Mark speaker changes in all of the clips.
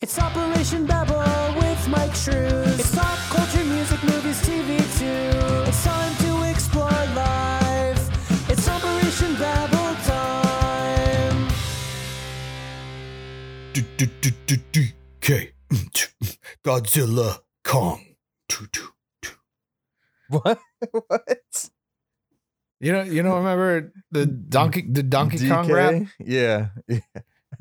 Speaker 1: It's Operation Babble with Mike Shrews. It's pop culture, music, movies, TV too. It's time to explore life. It's Operation Babble time.
Speaker 2: D- d- d- d- d- K. Mm, mm. Godzilla Kong. Doo- doo, doo.
Speaker 3: What? what?
Speaker 2: You know, you know, remember the Donkey the Donkey Kong
Speaker 3: DK?
Speaker 2: rap?
Speaker 3: Yeah. yeah.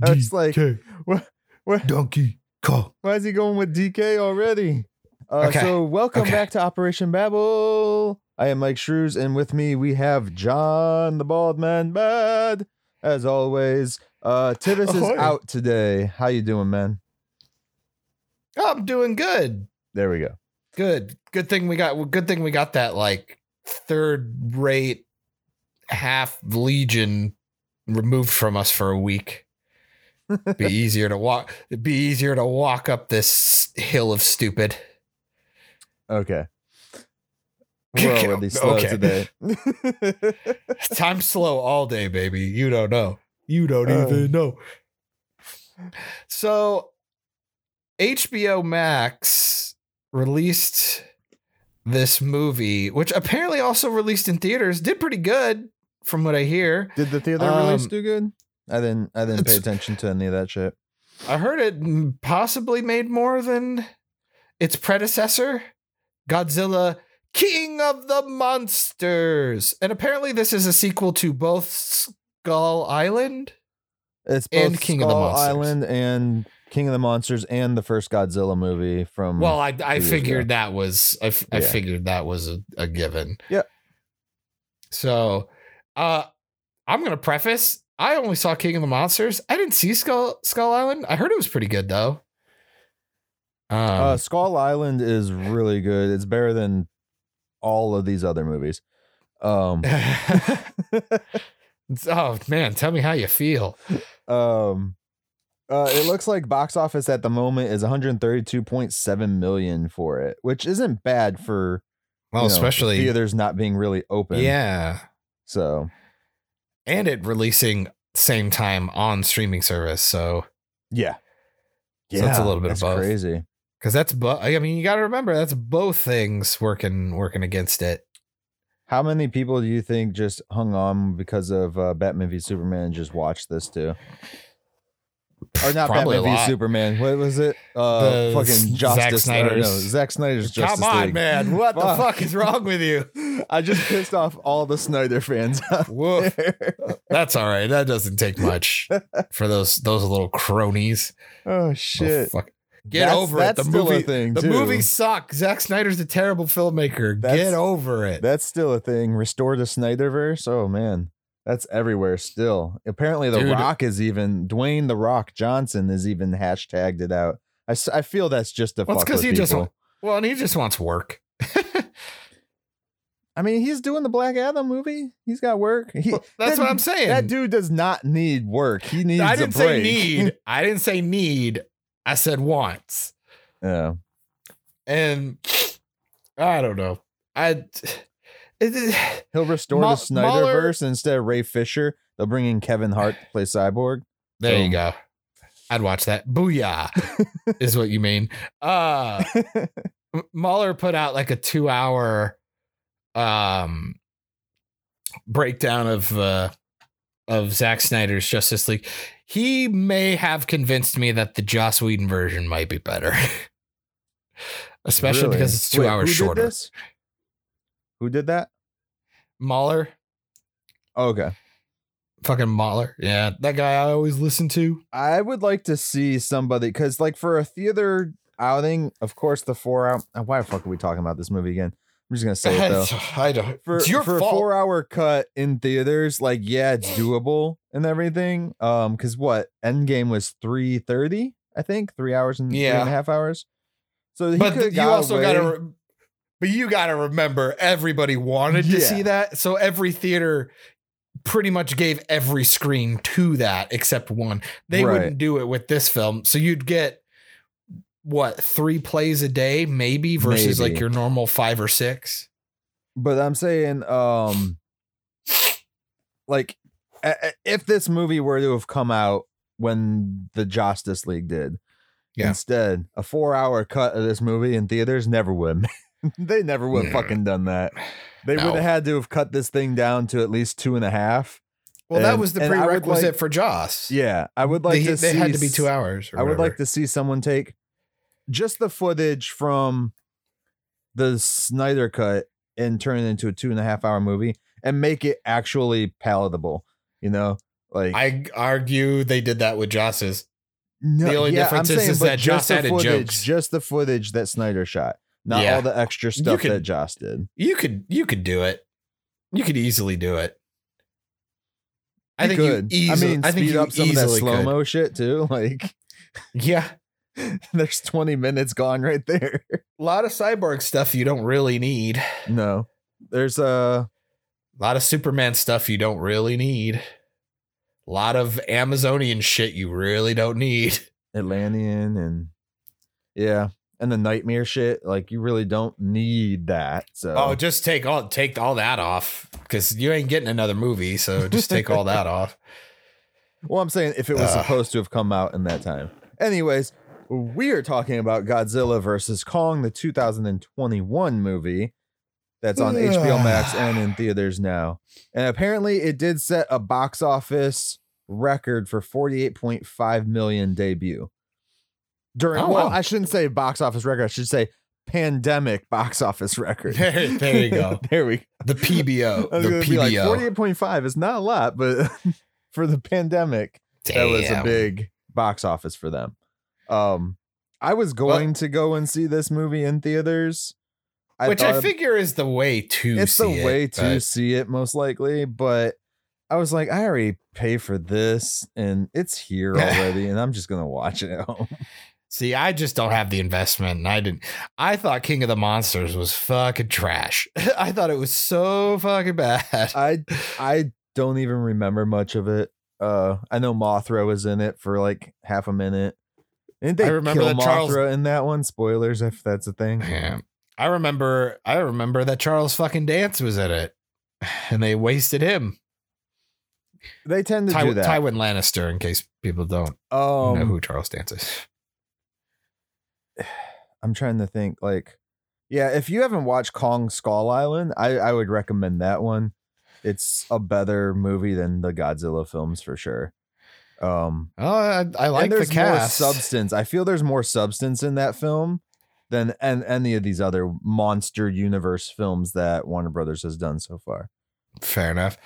Speaker 3: I was like,
Speaker 2: DK,
Speaker 3: what? What?
Speaker 2: Donkey Kong.
Speaker 3: Why is he going with DK already? Uh,
Speaker 2: Okay.
Speaker 3: So, welcome
Speaker 2: Okay.
Speaker 3: back to Operation Babel. I am Mike Shrews, and with me we have John the Bald Man Bad. As always, uh, Tivis is out today. How you doing, man?
Speaker 2: I'm doing good.
Speaker 3: There we go.
Speaker 2: Good. Good thing we got good thing we got that like third rate half legion removed from us for a week. Be easier to walk it'd be easier to walk up this hill of stupid.
Speaker 3: Okay. We're already slow
Speaker 2: Okay.
Speaker 3: today.
Speaker 2: I'm slow all day, baby. You don't know. You don't
Speaker 3: Oh.
Speaker 2: even know. So, HBO Max released this movie, which apparently also released in theaters, did pretty good from what I hear.
Speaker 3: Did the theater
Speaker 2: Um,
Speaker 3: release do good? I didn't. I didn't pay attention to any of that shit.
Speaker 2: I heard it possibly made more than its predecessor, Godzilla King of the Monsters. And apparently, this is a sequel to both Skull Island.
Speaker 3: It's both
Speaker 2: and King of the
Speaker 3: Skull
Speaker 2: Monsters.
Speaker 3: Island and King of the Monsters and the first Godzilla movie from.
Speaker 2: Well, I, I figured
Speaker 3: ago.
Speaker 2: that was I, f- I
Speaker 3: Yeah.
Speaker 2: figured that was a, a given.
Speaker 3: Yeah.
Speaker 2: So, uh, I'm gonna preface. I only saw King of the Monsters. I didn't see Skull Skull Island. I heard it was pretty good though. Um,
Speaker 3: uh, Skull Island is really good. It's better than all of these other movies. Um,
Speaker 2: oh man, tell me how you feel.
Speaker 3: um, uh, it looks like box office at the moment is 132.7 million for it, which isn't bad for
Speaker 2: Well,
Speaker 3: you know,
Speaker 2: especially
Speaker 3: theaters not being really open.
Speaker 2: yeah,
Speaker 3: So
Speaker 2: and it releasing same time on streaming service. So
Speaker 3: yeah,
Speaker 2: So it's a little bit of both.
Speaker 3: Crazy.
Speaker 2: because that's but I mean you got to remember that's both things working working against it.
Speaker 3: How many people do you think just hung on because of uh, Batman v Superman and just watched this too? Or not
Speaker 2: Probably a
Speaker 3: Batman v. Superman. What was it? Uh,
Speaker 2: The
Speaker 3: fucking
Speaker 2: Zack
Speaker 3: Justice. Snyder's.
Speaker 2: Snyder's-
Speaker 3: no, Zack Snyder's Justice
Speaker 2: Come on,
Speaker 3: League.
Speaker 2: man! What the
Speaker 3: Fuck.
Speaker 2: fuck is wrong with you?
Speaker 3: I just pissed off all the Snyder fans. out
Speaker 2: Woof.
Speaker 3: there.
Speaker 2: That's all right. That doesn't take much for those those little cronies.
Speaker 3: oh
Speaker 2: Oh,
Speaker 3: shit!
Speaker 2: fuck. Get
Speaker 3: That's-
Speaker 2: over
Speaker 3: that's
Speaker 2: it. The
Speaker 3: still a
Speaker 2: movie,
Speaker 3: thing,
Speaker 2: the
Speaker 3: too.
Speaker 2: movie suck. Zack Snyder's a terrible filmmaker.
Speaker 3: That's-
Speaker 2: Get over it.
Speaker 3: That's still a thing. Restore the Snyderverse. Oh man, that's everywhere still. Apparently, The
Speaker 2: Dude.
Speaker 3: Rock is even Dwayne The Rock Johnson is even hashtagged it out. I, I feel that's just a
Speaker 2: Well, it's
Speaker 3: fuck
Speaker 2: 'cause
Speaker 3: with
Speaker 2: he just- well, and he just wants work.
Speaker 3: I mean, he's doing the Black Adam movie. He's got work. He,
Speaker 2: Well, That's
Speaker 3: that-
Speaker 2: what I'm saying.
Speaker 3: That dude does not need work. He needs.
Speaker 2: I didn't say need. I didn't say need. I said wants.
Speaker 3: yeah.
Speaker 2: And I don't know. I
Speaker 3: He'll restore
Speaker 2: Ma-
Speaker 3: the Snyderverse instead of Ray Fisher. They'll bring in Kevin Hart to play Cyborg.
Speaker 2: there you go. I'd watch that. Booyah is what you mean. Uh M- Mauler put out like a two hour um breakdown of uh of Zack Snyder's Justice League. He may have convinced me that the Joss Whedon version might be better. Especially
Speaker 3: Really?
Speaker 2: because it's two
Speaker 3: Wait,
Speaker 2: hours
Speaker 3: who
Speaker 2: shorter.
Speaker 3: Who did that?
Speaker 2: Mauler,
Speaker 3: Oh, okay.
Speaker 2: fucking Mauler. Yeah, that guy I always listen to.
Speaker 3: I would like to see somebody because, like, for a theater outing, of course, the four hour. uh, Why the fuck are we talking about this movie again? I'm just gonna say it though.
Speaker 2: I don't.
Speaker 3: For,
Speaker 2: it's your
Speaker 3: for
Speaker 2: fault.
Speaker 3: a four hour cut in theaters, like, yeah, it's doable and everything. Um, because what Endgame was three thirty, I think, three hours and three
Speaker 2: Yeah.
Speaker 3: and a half hours. So he
Speaker 2: but
Speaker 3: could
Speaker 2: you also got to. But you got to remember, everybody wanted to see that, so every theater pretty much gave every screen to that except one. They
Speaker 3: Right.
Speaker 2: wouldn't do it with this film, so you'd get what three plays a day, maybe versus like your normal five or six.
Speaker 3: But I'm saying, um, like, if this movie were to have come out when the Justice League did,
Speaker 2: Yeah.
Speaker 3: Instead, a four hour cut of this movie in theaters never would. they never would have
Speaker 2: No.
Speaker 3: fucking done that. They
Speaker 2: No.
Speaker 3: would have had to have cut this thing down to at least two and a half.
Speaker 2: Well, that was the
Speaker 3: and I would
Speaker 2: prerequisite
Speaker 3: like-
Speaker 2: for Joss.
Speaker 3: Yeah, I would like
Speaker 2: they,
Speaker 3: to
Speaker 2: they
Speaker 3: see.
Speaker 2: had to be two hours. or
Speaker 3: I would like to see someone take just the footage from the Snyder cut and turn it into a two and a half hour movie and make it actually palatable. You know, like
Speaker 2: I argue they did that with Joss's.
Speaker 3: no,
Speaker 2: the only
Speaker 3: yeah,
Speaker 2: difference
Speaker 3: I'm
Speaker 2: is-
Speaker 3: saying,
Speaker 2: is that
Speaker 3: just
Speaker 2: Joss
Speaker 3: the
Speaker 2: added
Speaker 3: footage,
Speaker 2: jokes.
Speaker 3: just the footage that Snyder shot, not
Speaker 2: Yeah.
Speaker 3: all the extra stuff
Speaker 2: could-
Speaker 3: that Joss did.
Speaker 2: You could you could do it. You could easily do it. I
Speaker 3: You
Speaker 2: think
Speaker 3: could.
Speaker 2: you easily.
Speaker 3: I mean,
Speaker 2: I think
Speaker 3: speed
Speaker 2: you
Speaker 3: up some of that slow mo shit too. Like,
Speaker 2: Yeah,
Speaker 3: there's 20 minutes gone right there.
Speaker 2: a lot of cyborg stuff you don't really need.
Speaker 3: no, there's uh
Speaker 2: A lot of Superman stuff you don't really need. A lot of Amazonian shit you really don't need.
Speaker 3: Atlantean and yeah, and the nightmare shit. Like you really don't need that. So
Speaker 2: Oh, just take all take all that off because you ain't getting another movie. So just take all that off.
Speaker 3: well, I'm saying if it was
Speaker 2: Ugh.
Speaker 3: supposed to have come out in that time. Anyways, we are talking about Godzilla versus Kong, the 2021 movie that's on HBO Max and in theaters now. And apparently, it did set a box office record for 48.5 million debut. During
Speaker 2: Oh,
Speaker 3: well,
Speaker 2: wow.
Speaker 3: I shouldn't say box office record. I should say pandemic box office record.
Speaker 2: There- there you go.
Speaker 3: there we go.
Speaker 2: The PBO. The
Speaker 3: gonna like
Speaker 2: PBO.
Speaker 3: 48.5 is not a lot, but for the pandemic, that was a big box office for them. Um, I was going to go and see this movie in theaters.
Speaker 2: Which I figure is the way to
Speaker 3: it's
Speaker 2: see
Speaker 3: the way
Speaker 2: it,
Speaker 3: to
Speaker 2: but-
Speaker 3: see it, most likely. But I was like, I already pay for this, and it's here already, and I'm just gonna watch it at home.
Speaker 2: See, I just don't have the investment, and I didn't. I thought King of the Monsters was fucking trash. I thought it was so fucking bad.
Speaker 3: I I don't even remember much of it. Uh, I know Mothra was in it for like half a minute. Didn't they
Speaker 2: I remember
Speaker 3: kill
Speaker 2: that Charles-
Speaker 3: Mothra in that one? Spoilers, if that's a thing.
Speaker 2: Yeah. I remember. I remember that Charles fucking Dance was in it, and they wasted him.
Speaker 3: They tend to
Speaker 2: Ty-
Speaker 3: do that.
Speaker 2: Tywin Lannister, in case people don't know
Speaker 3: um,
Speaker 2: who Charles Dance is.
Speaker 3: I'm trying to think. Like, yeah, if you haven't watched Kong Skull Island, I I would recommend that one. It's a better movie than the Godzilla films for sure. Um,
Speaker 2: Oh, I, I like the cast.
Speaker 3: more substance. I feel there's more substance in that film than and any of these other monster universe films that Warner Brothers has done so far.
Speaker 2: Fair enough.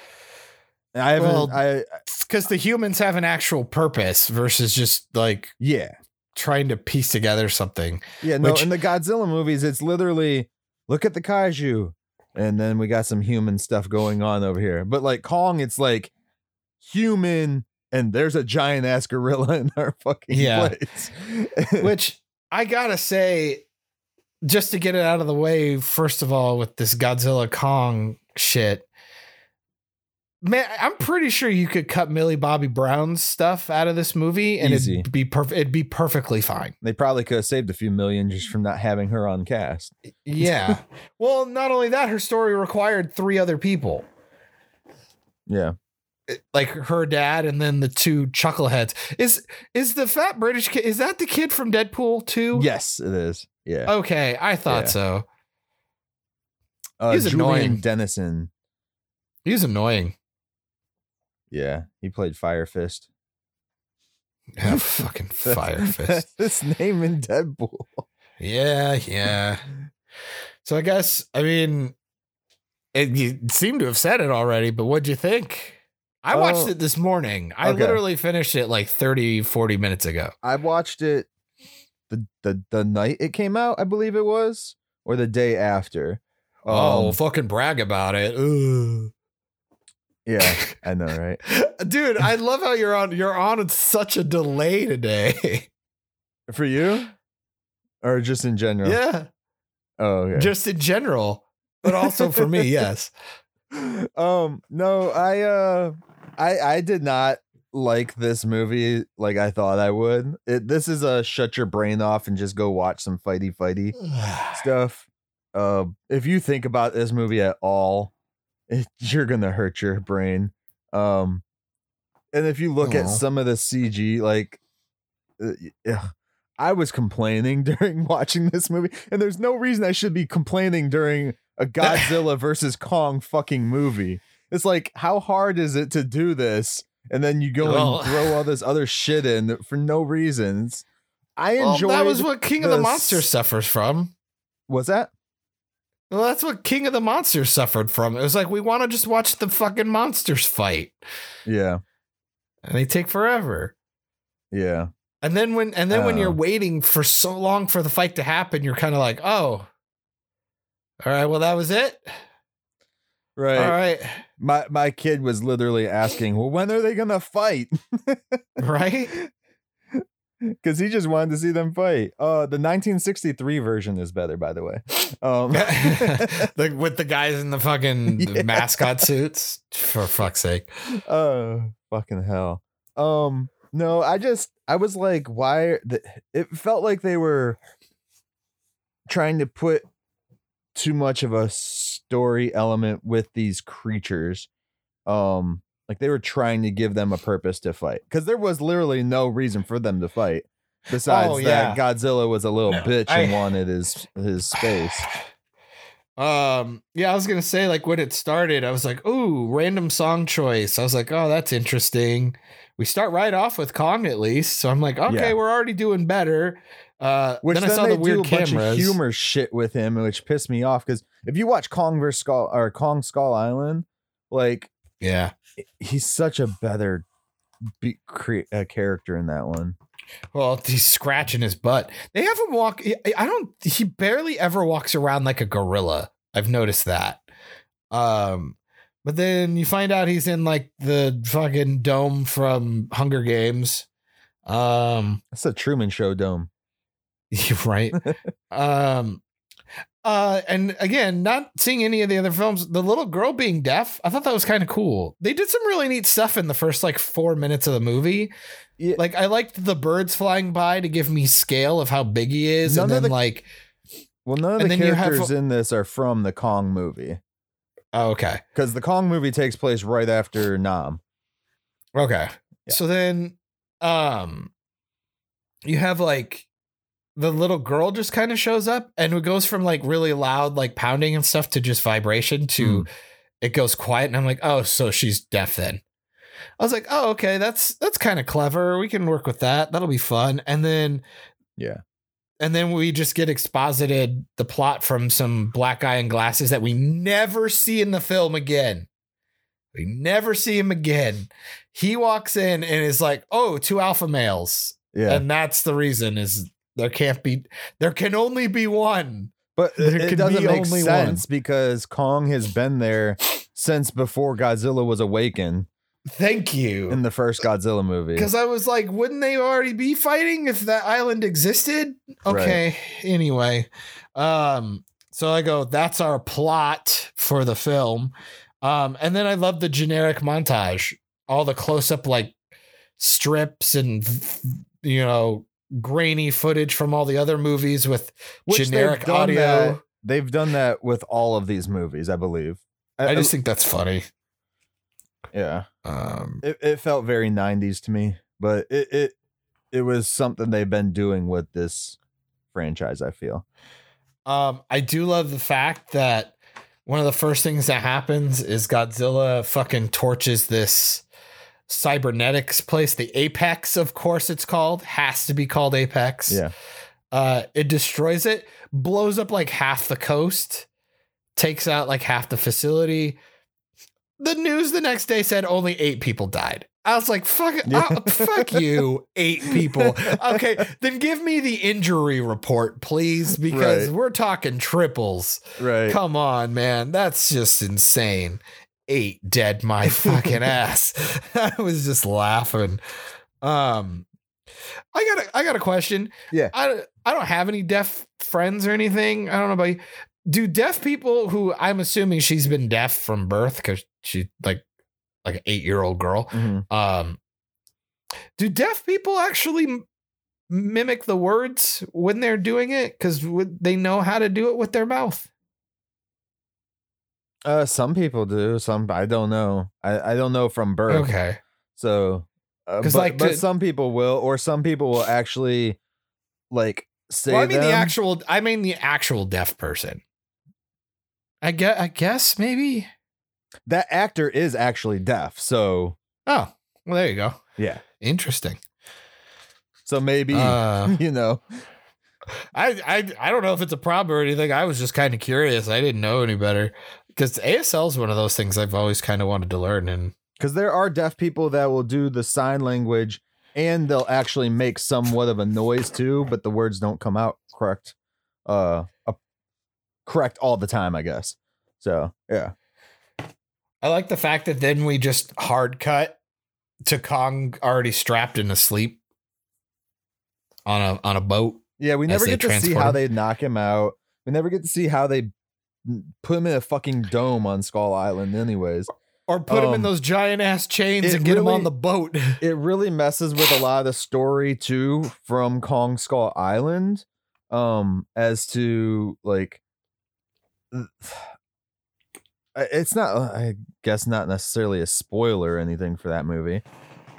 Speaker 3: I haven't.
Speaker 2: Well,
Speaker 3: I
Speaker 2: Because the humans have an actual purpose versus just like
Speaker 3: yeah
Speaker 2: trying to piece together something.
Speaker 3: yeah no.
Speaker 2: Which-
Speaker 3: in the Godzilla movies, it's literally look at the kaiju, and then we got some human stuff going on over here. But like Kong, it's like human. And there's a giant ass gorilla in our fucking
Speaker 2: Yeah.
Speaker 3: place.
Speaker 2: Which I gotta say, just to get it out of the way, first of all, with this Godzilla Kong shit, man, I'm pretty sure you could cut Millie Bobby Brown's stuff out of this movie and
Speaker 3: Easy.
Speaker 2: it'd be perfect. It'd be perfectly fine.
Speaker 3: they probably could have saved a few million just from not having her on cast.
Speaker 2: Yeah. well, not only that, her story required three other people.
Speaker 3: Yeah.
Speaker 2: like her dad and then the two chuckleheads. Is is the fat British kid? Is that the kid from Deadpool too?
Speaker 3: Yes, it is. Yeah.
Speaker 2: Okay, I thought
Speaker 3: Yeah.
Speaker 2: so.
Speaker 3: Uh,
Speaker 2: he's
Speaker 3: Julian
Speaker 2: annoying.
Speaker 3: Dennison.
Speaker 2: He's annoying.
Speaker 3: Yeah, he played Fire Fist.
Speaker 2: Yeah, fucking Fire Fist.
Speaker 3: That's his name in Deadpool.
Speaker 2: Yeah, yeah. So I guess I mean, it, you seem to have said it already, but what'd you think? I watched
Speaker 3: Oh,
Speaker 2: it this morning. I
Speaker 3: okay.
Speaker 2: literally finished it like 30, 40 minutes ago.
Speaker 3: I watched it the the the night it came out, I believe it was, or the day after.
Speaker 2: oh,
Speaker 3: Um,
Speaker 2: fucking brag about it. Ugh.
Speaker 3: Yeah, I know, right?
Speaker 2: Dude, I love how you're on you're on such a delay today.
Speaker 3: For you, or just in general?
Speaker 2: yeah.
Speaker 3: Oh, okay.
Speaker 2: Just in general. But also for me, yes.
Speaker 3: um, no, I uh, I I did not like this movie like I thought I would. It, this is a shut your brain off and just go watch some fighty fighty. stuff. Uh, if you think about this movie at all, you're gonna hurt your brain. Um, and if you look at some of the CG, like, uh, yeah, I was complaining during watching this movie, and there's no reason I should be complaining during a Godzilla versus Kong fucking movie. It's like, how hard is it to do this? And then you go
Speaker 2: Well-
Speaker 3: and throw all this other shit in for no reasons. I
Speaker 2: Well, that was what King of the
Speaker 3: the
Speaker 2: Monsters
Speaker 3: s-
Speaker 2: suffers from.
Speaker 3: was that?
Speaker 2: Well, that's what King of the Monsters suffered from. It was like we want to just watch the fucking monsters fight,
Speaker 3: Yeah,
Speaker 2: and they take forever.
Speaker 3: yeah.
Speaker 2: And then when and then when you're
Speaker 3: Oh.
Speaker 2: waiting for so long for the fight to happen, you're kind of like, oh, all right, well that was it.
Speaker 3: Right.
Speaker 2: All right,
Speaker 3: My my kid was literally asking, "Well, when are they gonna fight?"
Speaker 2: right.
Speaker 3: Because he just wanted to see them fight. Uh, the 1963 version is better, by the way. Um,
Speaker 2: like with the guys in the fucking
Speaker 3: Yeah.
Speaker 2: mascot suits. For fuck's sake.
Speaker 3: oh, fucking hell. Um, no, I just I was like, why? The, it felt like they were trying to put too much of a story element with these creatures. Um, like they were trying to give them a purpose to fight because there was literally no reason for them to fight besides
Speaker 2: Oh,
Speaker 3: that. Godzilla was a little
Speaker 2: No,
Speaker 3: bitch and
Speaker 2: I-
Speaker 3: wanted his his space.
Speaker 2: Um, yeah, I was gonna say, like when it started, I was like, ooh, random song choice. I was like, oh, that's interesting. We start right off with Kong at least. So I'm like, okay,
Speaker 3: Yeah.
Speaker 2: we're already doing better. Uh
Speaker 3: Which
Speaker 2: then
Speaker 3: then,
Speaker 2: I saw
Speaker 3: they
Speaker 2: the weird
Speaker 3: do a bunch
Speaker 2: cameras.
Speaker 3: of humor shit with him, which pissed me off. Because if you watch Kong vs Skull or Kong Skull Island, like
Speaker 2: Yeah.
Speaker 3: he's such a better be- cre- uh, character in that one.
Speaker 2: Well, he's scratching his butt. They have him walk. I- I don't. He barely ever walks around like a gorilla. I've noticed that. Um, but then you find out he's in like the fucking dome from Hunger Games. Um,
Speaker 3: That's a Truman Show dome.
Speaker 2: right. um, uh, and again, not seeing any of the other films. The little girl being deaf, I thought that was kind of cool. They did some really neat stuff in the first like four minutes of the movie.
Speaker 3: Yeah.
Speaker 2: Like I liked the birds flying by to give me scale of how big he is,
Speaker 3: None
Speaker 2: and then
Speaker 3: the-
Speaker 2: like,
Speaker 3: Well, none of the
Speaker 2: you have-
Speaker 3: characters in this are from the Kong movie
Speaker 2: oh, okay,
Speaker 3: because the Kong movie takes place right after Nam.
Speaker 2: okay.
Speaker 3: Yeah.
Speaker 2: So then, um, you have like the little girl just kind of shows up, and it goes from like really loud, like pounding and stuff, to just vibration to
Speaker 3: Hmm.
Speaker 2: it goes quiet, and I'm like, oh, so she's deaf then. I was like, oh, okay, that's that's kind of clever. We can work with that. That'll be fun. And then
Speaker 3: Yeah.
Speaker 2: and then we just get exposited the plot from some black guy in glasses that we never see in the film again. We never see him again. He walks in and is like, "Oh, two alpha males,"
Speaker 3: Yeah,
Speaker 2: and that's the reason is there can't be, there can only be one.
Speaker 3: but
Speaker 2: there
Speaker 3: it, it doesn't make sense because Kong has been there since before Godzilla was awakened
Speaker 2: Thank you.
Speaker 3: in the first Godzilla movie.
Speaker 2: Because I was like, wouldn't they already be fighting if that island existed? Okay. Anyway, um, so I go, that's our plot for the film. Um, and then I love the generic montage, all the close up like strips and you know grainy footage from all the other movies with
Speaker 3: Which
Speaker 2: generic audio.
Speaker 3: that- They've done that with all of these movies, I believe.
Speaker 2: I just think that's funny.
Speaker 3: yeah.
Speaker 2: Um,
Speaker 3: it, it felt very 90s to me but it, it it was something they've been doing with this franchise i feel
Speaker 2: Um, I do love the fact that one of the first things that happens is Godzilla fucking torches this cybernetics place, the Apex, of course it's called, has to be called Apex.
Speaker 3: yeah
Speaker 2: Uh, it destroys it, blows up like half the coast, takes out like half the facility. The news the next day said only eight people died. I was like, fuck, it,
Speaker 3: Yeah.
Speaker 2: uh, fuck you, eight people. Okay, then give me the injury report, please, because
Speaker 3: Right.
Speaker 2: we're talking triples.
Speaker 3: right
Speaker 2: Come on, man. That's just insane. Eight dead my fucking ass. I was just laughing. Um I got a I got a question.
Speaker 3: Yeah.
Speaker 2: I I don't have any deaf friends or anything. I don't know about you. Do deaf people who I'm assuming she's been deaf from birth because she like like an eight year old girl.
Speaker 3: Mhm.
Speaker 2: Um, do deaf people actually m- mimic the words when they're doing it? Because they know how to do it with their mouth.
Speaker 3: Uh some people do some i don't know i i don't know from birth
Speaker 2: Okay.
Speaker 3: so uh,
Speaker 2: 'Cause,
Speaker 3: but,
Speaker 2: like,
Speaker 3: but
Speaker 2: to-
Speaker 3: some people will or some people will actually like say
Speaker 2: Well, I mean the actual. I mean the actual deaf person. I guess. I guess maybe.
Speaker 3: that actor is actually deaf. So
Speaker 2: Oh, well, there you go.
Speaker 3: yeah.
Speaker 2: Interesting.
Speaker 3: So maybe
Speaker 2: Uh,
Speaker 3: you know.
Speaker 2: I, I I don't know if it's a problem or anything. I was just kind of curious. I didn't know any better because ASL is one of those things I've always kind of wanted to learn. And
Speaker 3: because there are deaf people that will do the sign language and they'll actually make somewhat of a noise too, but the words don't come out correct, uh, uh, correct all the time, I guess. So yeah,
Speaker 2: I like the fact that then we just hard cut to Kong already strapped and asleep on a on a boat.
Speaker 3: yeah, we never get to see
Speaker 2: transport
Speaker 3: how they knock him out. We never get to see how they put him in a fucking dome on Skull Island. Anyways,
Speaker 2: Or put him in
Speaker 3: Um,
Speaker 2: those giant ass chains and get him on the boat.
Speaker 3: it really messes with a lot of the story too from Kong Skull Island um as to like it's not uh, I guess not necessarily a spoiler or anything for that movie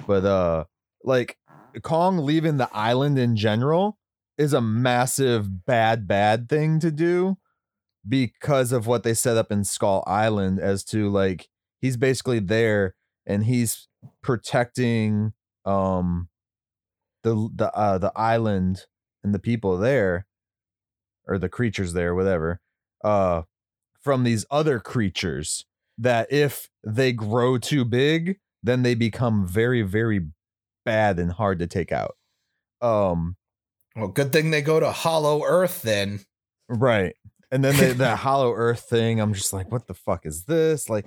Speaker 3: but uh like Kong leaving the island in general is a massive bad bad thing to do because of what they set up in Skull Island as to like he's basically there and he's protecting um the the uh the island and the people there or the creatures there whatever uh from these other creatures that if they grow too big then they become very very bad and hard to take out um
Speaker 2: Well, good thing they go to Hollow Earth then.
Speaker 3: right and then the, the hollow earth thing i'm just like what the fuck is this like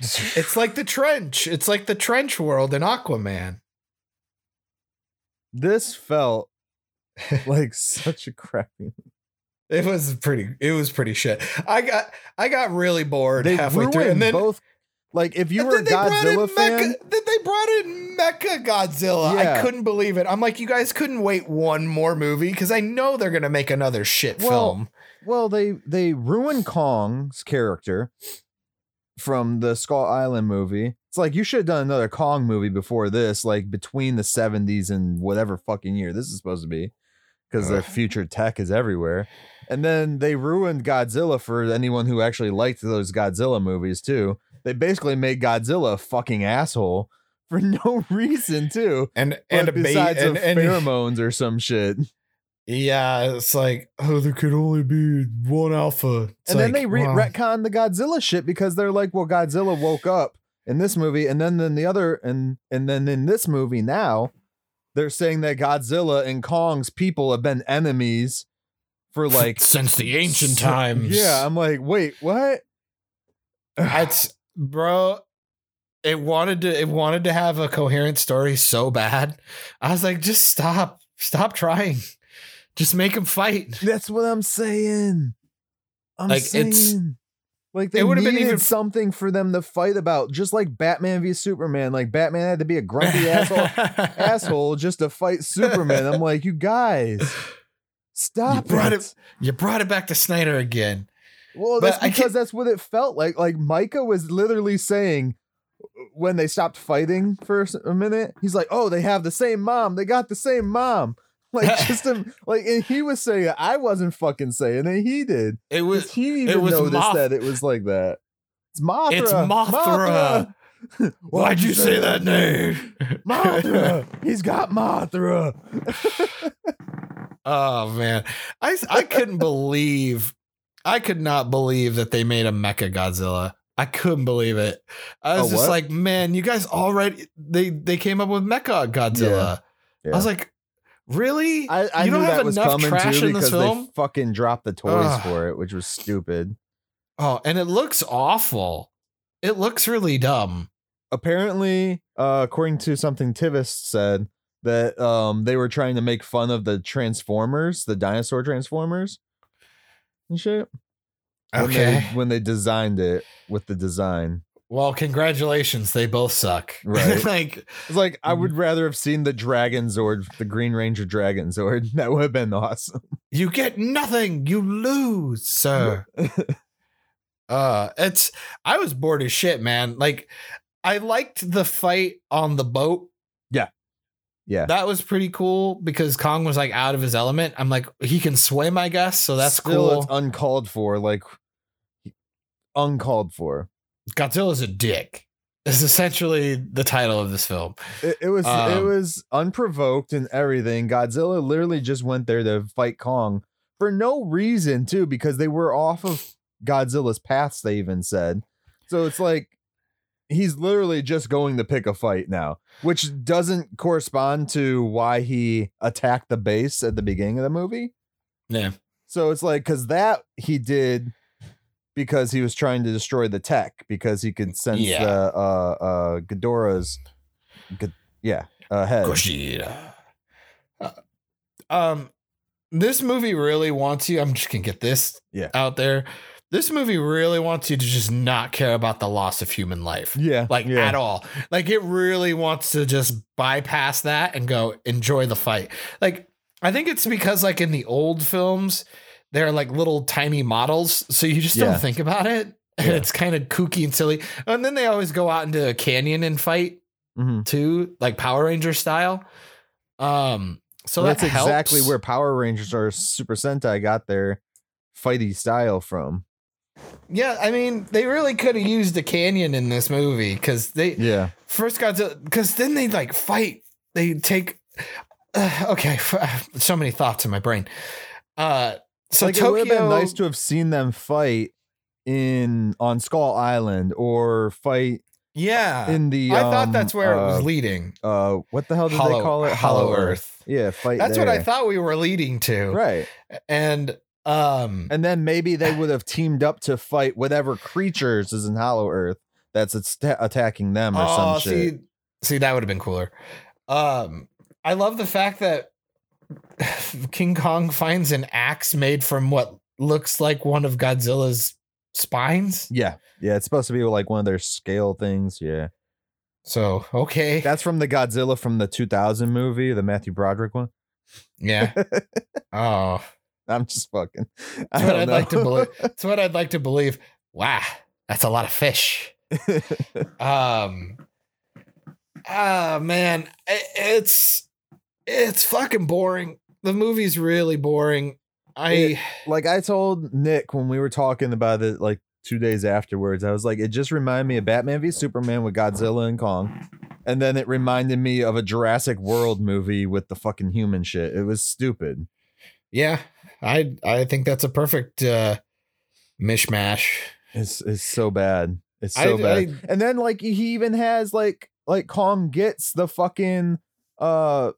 Speaker 2: It's like the trench. It's like the trench world in Aquaman.
Speaker 3: this felt like such a crappy
Speaker 2: It was pretty. It was pretty shit. I got. I got really bored
Speaker 3: they
Speaker 2: halfway through, and then
Speaker 3: both like if you
Speaker 2: and
Speaker 3: were a
Speaker 2: then they brought
Speaker 3: godzilla fan
Speaker 2: Mecha, then they brought in Mecha Godzilla. I couldn't believe it. I'm like, you guys couldn't wait one more movie because I know they're gonna make another shit
Speaker 3: Well,
Speaker 2: film.
Speaker 3: Well, they they ruined Kong's character from the Skull Island movie. It's like you should have done another Kong movie before this, like between the 70s and whatever fucking year this is supposed to be, because the future tech is everywhere. And then they ruined Godzilla for anyone who actually liked those Godzilla movies too. They basically made Godzilla a fucking asshole for no reason too.
Speaker 2: And and a
Speaker 3: But besides
Speaker 2: and, and
Speaker 3: pheromones or some shit.
Speaker 2: yeah, it's like oh, there could only be one alpha. It's
Speaker 3: and then they re-
Speaker 2: wow.
Speaker 3: retcon the Godzilla shit because they're like, well, Godzilla woke up in this movie, and then in the other, and and then in this movie now, they're saying that Godzilla and Kong's people have been enemies for like
Speaker 2: since the ancient
Speaker 3: so-
Speaker 2: times.
Speaker 3: Yeah, I'm like, wait, what?
Speaker 2: It's bro. It wanted to. It wanted to have a coherent story so bad. I was like, just stop. Stop trying. Just make them fight.
Speaker 3: That's what I'm saying. I'm
Speaker 2: Like,
Speaker 3: saying.
Speaker 2: it's-
Speaker 3: like they
Speaker 2: it would've been even-
Speaker 3: something for them to fight about, just like Batman v Superman. Like Batman had to be a grumpy asshole, asshole just to fight Superman. I'm like, you guys, stop
Speaker 2: brought
Speaker 3: it.
Speaker 2: it- You brought it back to Snyder again.
Speaker 3: Well,
Speaker 2: But
Speaker 3: that's because that's what it felt like. Like Micah was literally saying when they stopped fighting for a minute, he's like, "Oh, they have the same mom. They got the same mom." Like just him, like, and he was saying it. I wasn't fucking saying it. He did.
Speaker 2: It was.
Speaker 3: He even
Speaker 2: was
Speaker 3: noticed
Speaker 2: Moth-
Speaker 3: that it was like that. It's Mothra.
Speaker 2: It's Mothra.
Speaker 3: Mothra.
Speaker 2: Why'd you say that name?
Speaker 3: Mothra. He's got Mothra.
Speaker 2: oh man, I I couldn't believe. I could not believe that they made a Mecha Godzilla. I couldn't believe it. I was
Speaker 3: A
Speaker 2: just
Speaker 3: what?
Speaker 2: like, man, you guys already they they came up with Mecha Godzilla.
Speaker 3: Yeah.
Speaker 2: I was like, really?
Speaker 3: I, I
Speaker 2: You
Speaker 3: knew
Speaker 2: don't have enough trash in this
Speaker 3: because they fucking dropped the toys
Speaker 2: Ugh.
Speaker 3: for it, which was stupid.
Speaker 2: oh, and it looks awful. It looks really dumb.
Speaker 3: apparently, uh, according to something Tivis said, that um they were trying to make fun of the Transformers, the dinosaur Transformers, and shit. When
Speaker 2: Okay.
Speaker 3: they, when they designed it with the design,
Speaker 2: Well, congratulations. They both suck.
Speaker 3: Right.
Speaker 2: like,
Speaker 3: it's like I would rather have seen the Dragon Zord, the Green Ranger Dragon Zord. That would have been awesome.
Speaker 2: you get nothing. You lose, sir. uh, it's, I was bored as shit, man. Like, I liked the fight on the boat.
Speaker 3: Yeah.
Speaker 2: That was pretty cool because Kong was like out of his element. I'm like, he can swim, I guess. So that's
Speaker 3: Still,
Speaker 2: cool.
Speaker 3: It's uncalled for, like uncalled for.
Speaker 2: Godzilla's a dick. Is essentially the title of this film.
Speaker 3: It, it was it
Speaker 2: Um,
Speaker 3: was unprovoked and everything. Godzilla literally just went there to fight Kong for no reason too, because they were off of Godzilla's paths. They even said so. It's like he's literally just going to pick a fight now, which doesn't correspond to why he attacked the base at the beginning of the movie.
Speaker 2: Yeah.
Speaker 3: So it's like because that he did because he was trying to destroy the tech because he could sense
Speaker 2: Yeah.
Speaker 3: the uh uh Ghidorah's G- yeah uh, head.
Speaker 2: Uh, um, this movie really wants you. I'm just gonna get this
Speaker 3: Yeah.
Speaker 2: out there. This movie really wants you to just not care about the loss of human life.
Speaker 3: Yeah,
Speaker 2: Like
Speaker 3: yeah.
Speaker 2: at all. Like it really wants to just bypass that and go enjoy the fight. Like I think it's because like in the old films, they're like little tiny models. So you just
Speaker 3: Yeah.
Speaker 2: don't think about it. And
Speaker 3: Yeah.
Speaker 2: it's kind of kooky and silly. And then they always go out into a canyon and fight
Speaker 3: Mhm.
Speaker 2: too, like Power Ranger style. Um, so
Speaker 3: Well,
Speaker 2: that
Speaker 3: that's exactly where Power Rangers or Super Sentai got their fighty style from.
Speaker 2: Yeah, I mean, they really could have used a canyon in this movie because they
Speaker 3: Yeah,
Speaker 2: first got to because then they like fight. They take. Uh, okay, so many thoughts in my brain. Uh, so
Speaker 3: like it would have been nice to have seen them fight in on Skull Island or fight
Speaker 2: yeah,
Speaker 3: in the.
Speaker 2: I thought
Speaker 3: um,
Speaker 2: that's where it was
Speaker 3: uh,
Speaker 2: leading.
Speaker 3: Uh, what the hell did
Speaker 2: Hollow,
Speaker 3: they call it?
Speaker 2: Hollow Earth.
Speaker 3: Yeah, fight.
Speaker 2: That's what I thought we were leading to.
Speaker 3: Right.
Speaker 2: And um,
Speaker 3: And then maybe they would have teamed up to fight whatever creatures is in Hollow Earth that's att- attacking them or some shit.
Speaker 2: Oh, see, see, that would have been cooler. Um, I love the fact that King Kong finds an axe made from what looks like one of Godzilla's spines.
Speaker 3: Yeah. Yeah, it's supposed to be like one of their scale things. Yeah.
Speaker 2: So okay,
Speaker 3: That's from the Godzilla from the 2000 movie, the Matthew Broderick one.
Speaker 2: yeah. Oh,
Speaker 3: I'm just fucking.
Speaker 2: That's what I'd like to believe. That's what I'd like to believe. Wow, that's a lot of fish. Um. Ah man, it's it's fucking boring. The movie's really boring. I
Speaker 3: It- like I told Nick when we were talking about it like two days afterwards, I was like, it just reminded me of Batman v Superman with Godzilla and Kong. And then it reminded me of a Jurassic World movie with the fucking human shit. It was stupid.
Speaker 2: yeah, I I think that's a perfect uh mishmash.
Speaker 3: It's it's so bad. It's
Speaker 2: I-
Speaker 3: so bad.
Speaker 2: I-
Speaker 3: and then like he even has like like Kong gets the fucking uh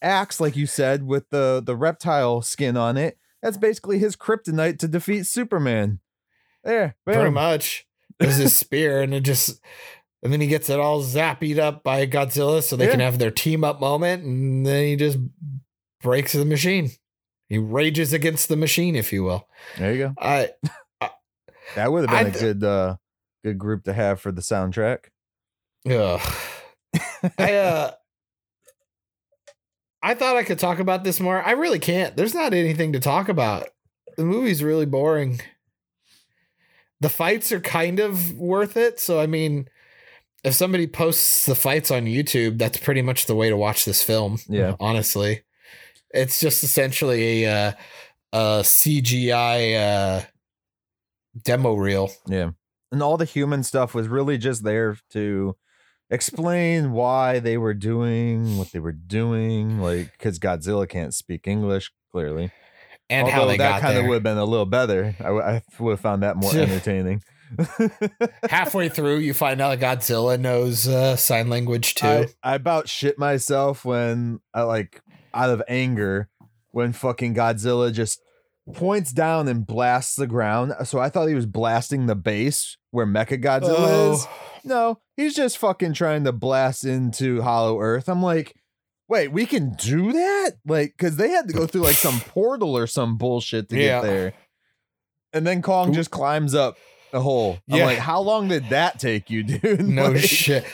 Speaker 3: axe, like you said, with the the reptile skin on it. That's basically his kryptonite to defeat Superman. There,
Speaker 2: Pretty
Speaker 3: bam.
Speaker 2: much. There's his spear, and it just and then he gets it all zappied up by Godzilla so they can have their team up moment, and then he just breaks the machine. He rages against the machine, if you will.
Speaker 3: There you go.
Speaker 2: I
Speaker 3: That would have been a good uh good group to have for the soundtrack.
Speaker 2: Yeah. I uh I thought I could talk about this more. I really can't. There's not anything to talk about. The movie's really boring. The fights are kind of worth it. So I mean, if somebody posts the fights on YouTube, that's pretty much the way to watch this film.
Speaker 3: Yeah.
Speaker 2: Honestly. It's just essentially a uh, a CGI uh demo reel.
Speaker 3: Yeah. And all the human stuff was really just there to explain why they were doing what they were doing. Like, because Godzilla can't speak English, clearly.
Speaker 2: And how
Speaker 3: Although
Speaker 2: they
Speaker 3: that kind of would have been a little better. I, w- I would have found that more entertaining.
Speaker 2: halfway through you find out godzilla knows uh, sign language too
Speaker 3: I, I about shit myself when I like out of anger when fucking Godzilla just points down and blasts the ground. So I thought he was blasting the base where Mecha Godzilla oh. is.
Speaker 2: Oh.
Speaker 3: No, he's just fucking trying to blast into Hollow Earth. I'm like, wait, we can do that? Like, because they had to go through like some portal or some bullshit to
Speaker 2: Yeah.
Speaker 3: get there. And then Kong just climbs up a hole. I'm
Speaker 2: Yeah.
Speaker 3: like, how long did that take you, dude?
Speaker 2: no
Speaker 3: Like,
Speaker 2: shit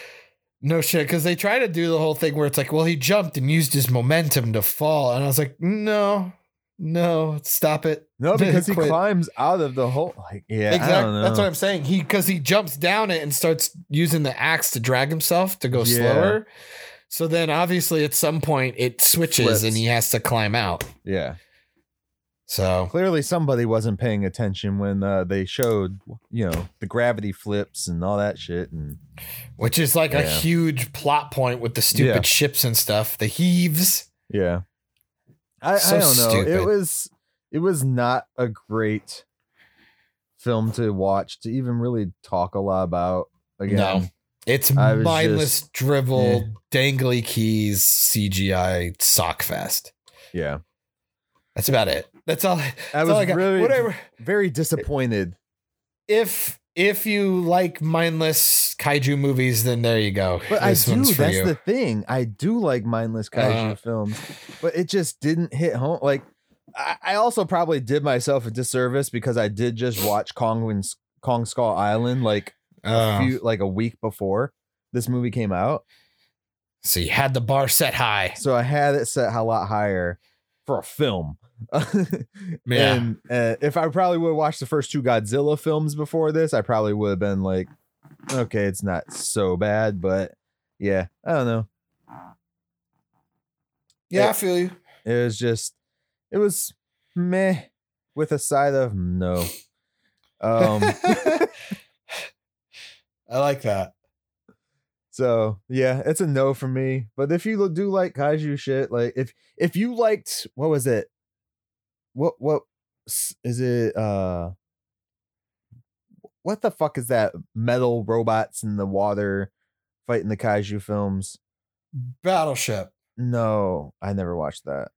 Speaker 2: no shit because they try to do the whole thing where it's like well he jumped and used his momentum to fall and i was like no no stop it
Speaker 3: No, because he climbs out of the hole. Like, yeah, I don't
Speaker 2: exactly
Speaker 3: know.
Speaker 2: that's what i'm saying he because he jumps down it and starts using the axe to drag himself to go
Speaker 3: Yeah.
Speaker 2: slower So then obviously at some point it switches
Speaker 3: Flips.
Speaker 2: and he has to climb out.
Speaker 3: Yeah.
Speaker 2: So
Speaker 3: Clearly somebody wasn't paying attention when uh, they showed, you know, the gravity flips and all that shit. And
Speaker 2: which is like a huge plot point with the stupid
Speaker 3: Yeah.
Speaker 2: ships and stuff. The heaves.
Speaker 3: yeah. I,
Speaker 2: So
Speaker 3: I don't know. It was it was not a great film to watch to even really talk a lot about again.
Speaker 2: No. It's mindless,
Speaker 3: just-
Speaker 2: drivel, dangly keys, CGI sock fest.
Speaker 3: Yeah.
Speaker 2: That's about it. That's all.
Speaker 3: I was
Speaker 2: all I got.
Speaker 3: really
Speaker 2: Whatever.
Speaker 3: very disappointed.
Speaker 2: If if you like mindless kaiju movies, then there you go.
Speaker 3: But I do. That's
Speaker 2: you.
Speaker 3: the thing. I do like mindless kaiju
Speaker 2: Uh.
Speaker 3: films, but it just didn't hit home. Like, I, I also probably did myself a disservice because I did just watch Kong and Kong Skull Island like a
Speaker 2: Oh,
Speaker 3: few, like a week before this movie came out.
Speaker 2: so you had the bar set high.
Speaker 3: So I had it set a lot higher for a film.
Speaker 2: Yeah.
Speaker 3: And uh, if I probably would have watched the first two Godzilla films before this, I probably would have been like, okay, it's not so bad, but yeah, I don't know.
Speaker 2: Yeah, I feel you.
Speaker 3: It was just, it was meh with a side of no. Um,
Speaker 2: I like that.
Speaker 3: so yeah, it's a no for me. But if you do like kaiju shit, like if if you liked what was it? What what is it? Uh, what the fuck is that? Metal robots in the water fighting the kaiju films?
Speaker 2: Battleship.
Speaker 3: No, I never watched that.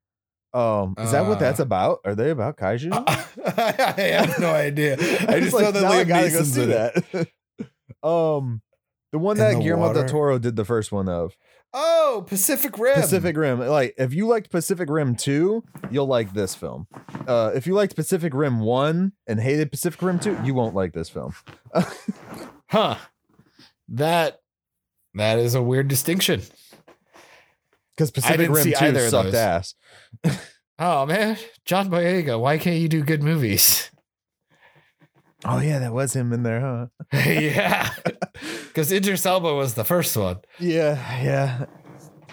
Speaker 3: Um, is that what
Speaker 2: Uh,
Speaker 3: that's about? Are they about kaiju?
Speaker 2: I have no idea. I just know that Liam
Speaker 3: gotta go see that. um, the one
Speaker 2: In
Speaker 3: that Guillermo del? Toro did the first one of
Speaker 2: Oh, Pacific Rim.
Speaker 3: Pacific Rim. Like, if you liked Pacific Rim two, you'll like this film. Uh, if you liked Pacific Rim one and hated Pacific Rim two, you won't like this film.
Speaker 2: Huh. That that is a weird distinction.
Speaker 3: Because Pacific Rim two
Speaker 2: either of
Speaker 3: sucked ass.
Speaker 2: Oh man, John Boyega, why can't you do good movies?
Speaker 3: Oh yeah, that was him in there, huh?
Speaker 2: yeah, because Idris Elba was the first one.
Speaker 3: Yeah, yeah.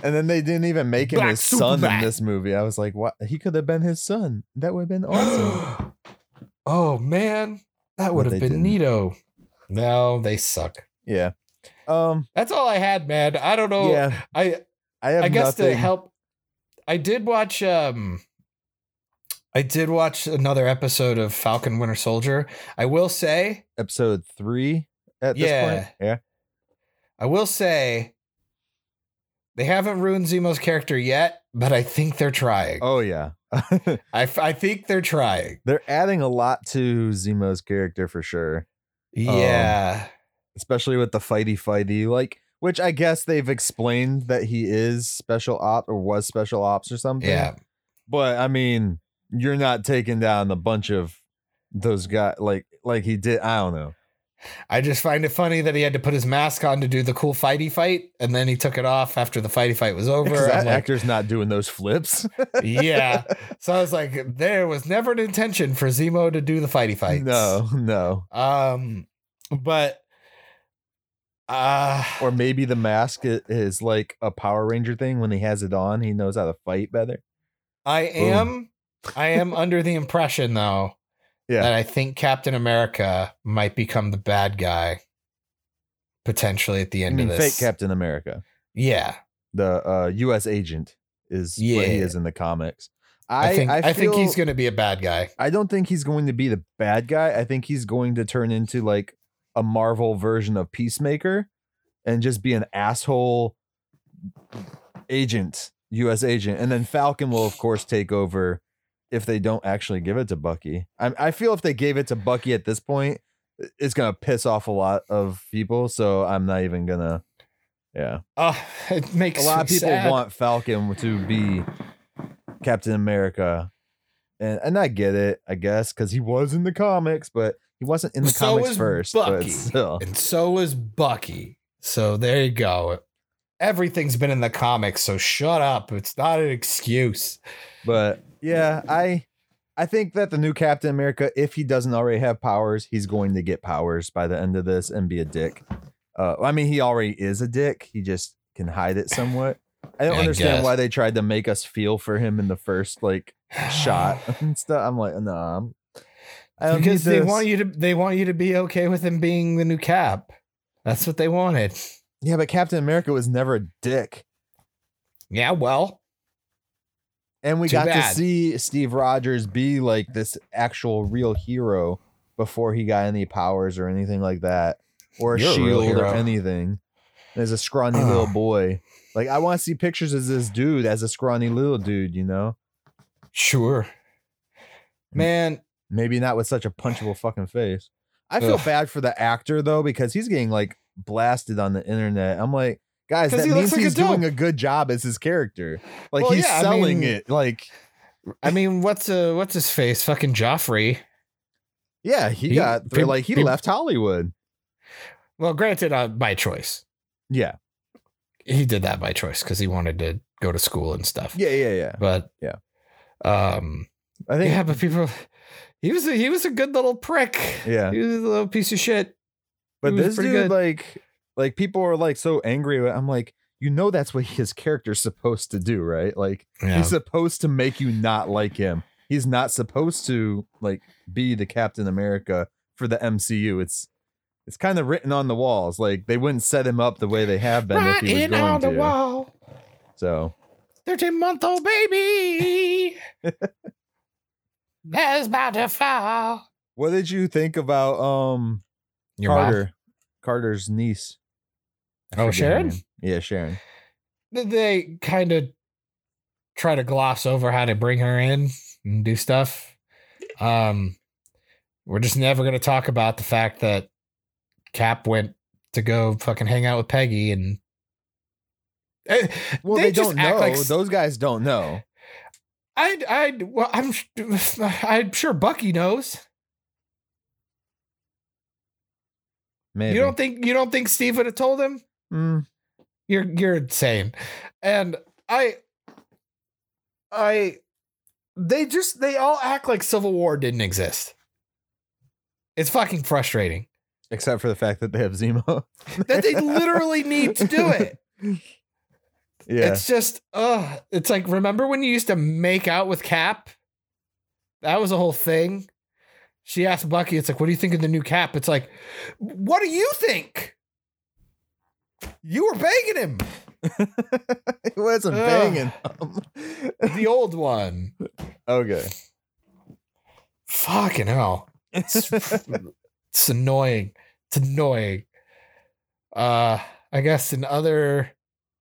Speaker 3: And then they didn't even make him
Speaker 2: Black
Speaker 3: his son
Speaker 2: Superman.
Speaker 3: in this movie. I was like, what? He could have been his son. That would have been awesome.
Speaker 2: oh man, that
Speaker 3: But
Speaker 2: would have
Speaker 3: they
Speaker 2: been
Speaker 3: didn't.
Speaker 2: neato. No, they suck.
Speaker 3: yeah. Um.
Speaker 2: That's all I had, man. I don't know.
Speaker 3: Yeah.
Speaker 2: I
Speaker 3: I have
Speaker 2: I guess
Speaker 3: nothing.
Speaker 2: to help. I did watch. Um, I did watch another episode of Falcon Winter Soldier. I will say,
Speaker 3: episode three at this
Speaker 2: Yeah.
Speaker 3: point. Yeah.
Speaker 2: I will say, they haven't ruined Zemo's character yet, but I think they're trying.
Speaker 3: Oh yeah.
Speaker 2: I, f- I think they're trying.
Speaker 3: They're adding a lot to Zemo's character for sure,
Speaker 2: Yeah.
Speaker 3: Um, especially with the fighty fighty, like which I guess they've explained that he is special op or was special ops or something.
Speaker 2: yeah.
Speaker 3: But I mean, you're not taking down a bunch of those guys like like he did. I don't know.
Speaker 2: I just find it funny that he had to put his mask on to do the cool fighty fight, and then he took it off after the fighty fight was over.
Speaker 3: That
Speaker 2: like,
Speaker 3: actor's not doing those flips.
Speaker 2: yeah. So I was like, there was never an intention for Zemo to do the fighty fight.
Speaker 3: no, no.
Speaker 2: Um, but uh
Speaker 3: Or maybe the mask is like a Power Ranger thing. When he has it on, he knows how to fight better.
Speaker 2: I am I am under the impression though
Speaker 3: Yeah.
Speaker 2: that I think Captain America might become the bad guy potentially at the end
Speaker 3: mean,
Speaker 2: of
Speaker 3: fake. Captain America.
Speaker 2: Yeah.
Speaker 3: the uh US agent is what he is in the comics.
Speaker 2: I,
Speaker 3: I
Speaker 2: think I,
Speaker 3: I,
Speaker 2: think he's going to be a bad guy.
Speaker 3: I don't think he's going to be the bad guy. I think he's going to turn into like a Marvel version of Peacemaker and just be an asshole agent, US agent. And then Falcon will of course take over if they don't actually give it to Bucky. I I feel if they gave it to Bucky at this point, it's to piss off a lot of people, so I'm not even to yeah.
Speaker 2: Oh, it makes
Speaker 3: a lot of people
Speaker 2: sad.
Speaker 3: want Falcon to be Captain America, and and I get it, I guess, because he was in the comics, but he wasn't in the
Speaker 2: So
Speaker 3: comics first. But
Speaker 2: Bucky.
Speaker 3: still,
Speaker 2: and so was Bucky. So there you go. Everything's been in the comics, so shut up. It's not an excuse.
Speaker 3: but yeah, I I think that the new Captain America, if he doesn't already have powers, he's going to get powers by the end of this and be a dick. Uh, I mean, he already is a dick. He just can hide it somewhat. I don't
Speaker 2: I
Speaker 3: understand
Speaker 2: guess.
Speaker 3: why they tried to make us feel for him in the first like shot and stuff. I'm like, no, I'm, I don't
Speaker 2: because they want you to they want you to be okay with him being the new cap. That's what they wanted.
Speaker 3: Yeah, but Captain America was never a dick,
Speaker 2: Yeah, well,
Speaker 3: and we
Speaker 2: Too
Speaker 3: got
Speaker 2: bad.
Speaker 3: to see Steve Rogers be like this actual real hero before he got any powers or anything like that, or a
Speaker 2: You're a
Speaker 3: shield or anything. As a scrawny little boy, like I want to see pictures of this dude as a scrawny little dude. You know,
Speaker 2: sure. Man,
Speaker 3: maybe not with such a punchable fucking face. I feel
Speaker 2: Ugh.
Speaker 3: bad for the actor though because he's getting like blasted on the internet. I'm like, guys, that
Speaker 2: he
Speaker 3: means
Speaker 2: like a
Speaker 3: he's doing a good job as his character. Like
Speaker 2: Well,
Speaker 3: he's
Speaker 2: yeah, I
Speaker 3: selling
Speaker 2: mean-
Speaker 3: it. Like,
Speaker 2: I mean, what's uh what's his face? Fucking Joffrey.
Speaker 3: yeah, he,
Speaker 2: He-
Speaker 3: got like he left Hollywood.
Speaker 2: Well, granted, uh, by choice.
Speaker 3: Yeah,
Speaker 2: He did that by choice because he wanted to go to school and stuff.
Speaker 3: yeah, yeah, yeah.
Speaker 2: But
Speaker 3: Yeah.
Speaker 2: um,
Speaker 3: I think
Speaker 2: yeah, but people, he was a, he was a good little prick.
Speaker 3: Yeah.
Speaker 2: he was a little piece of shit.
Speaker 3: But this dude,
Speaker 2: good.
Speaker 3: like, like people are like so angry. I'm like, you know, that's what his character's supposed to do, right? Like,
Speaker 2: Yeah.
Speaker 3: he's supposed to make you not like him. He's not supposed to like be the Captain America for the MCU. It's it's kind of written on the walls. Like they wouldn't set him up the way they have been if he was going
Speaker 2: on the
Speaker 3: to.
Speaker 2: wall,
Speaker 3: So
Speaker 2: thirteen month old baby that's about to fall.
Speaker 3: what did you think about um
Speaker 2: Your?
Speaker 3: Carter? Carter's niece. I
Speaker 2: Oh, Sharon?
Speaker 3: Yeah, Sharon.
Speaker 2: They kind of try to gloss over how to bring her in and do stuff? Um, we're just never going to talk about the fact that Cap went to go fucking hang out with Peggy and. Eh,
Speaker 3: Well, they,
Speaker 2: just
Speaker 3: don't know.
Speaker 2: like
Speaker 3: Those guys don't know.
Speaker 2: I, I, well, I'm, I'm sure Bucky knows.
Speaker 3: Maybe.
Speaker 2: You don't think you don't think Steve would have told him?
Speaker 3: Mm,
Speaker 2: You're you're insane. And I I they just they all act like Civil War didn't exist. It's fucking frustrating.
Speaker 3: except for the fact that they have Zemo.
Speaker 2: That they literally need to do it.
Speaker 3: Yeah.
Speaker 2: It's just uh it's like remember when you used to make out with Cap? That was a whole thing. She asked Bucky, it's like, what do you think of the new cap? It's like, what do you think? You were banging him.
Speaker 3: it wasn't
Speaker 2: Ugh.
Speaker 3: banging.
Speaker 2: The old one.
Speaker 3: okay.
Speaker 2: Fucking hell. It's, it's annoying. It's annoying. Uh I guess in other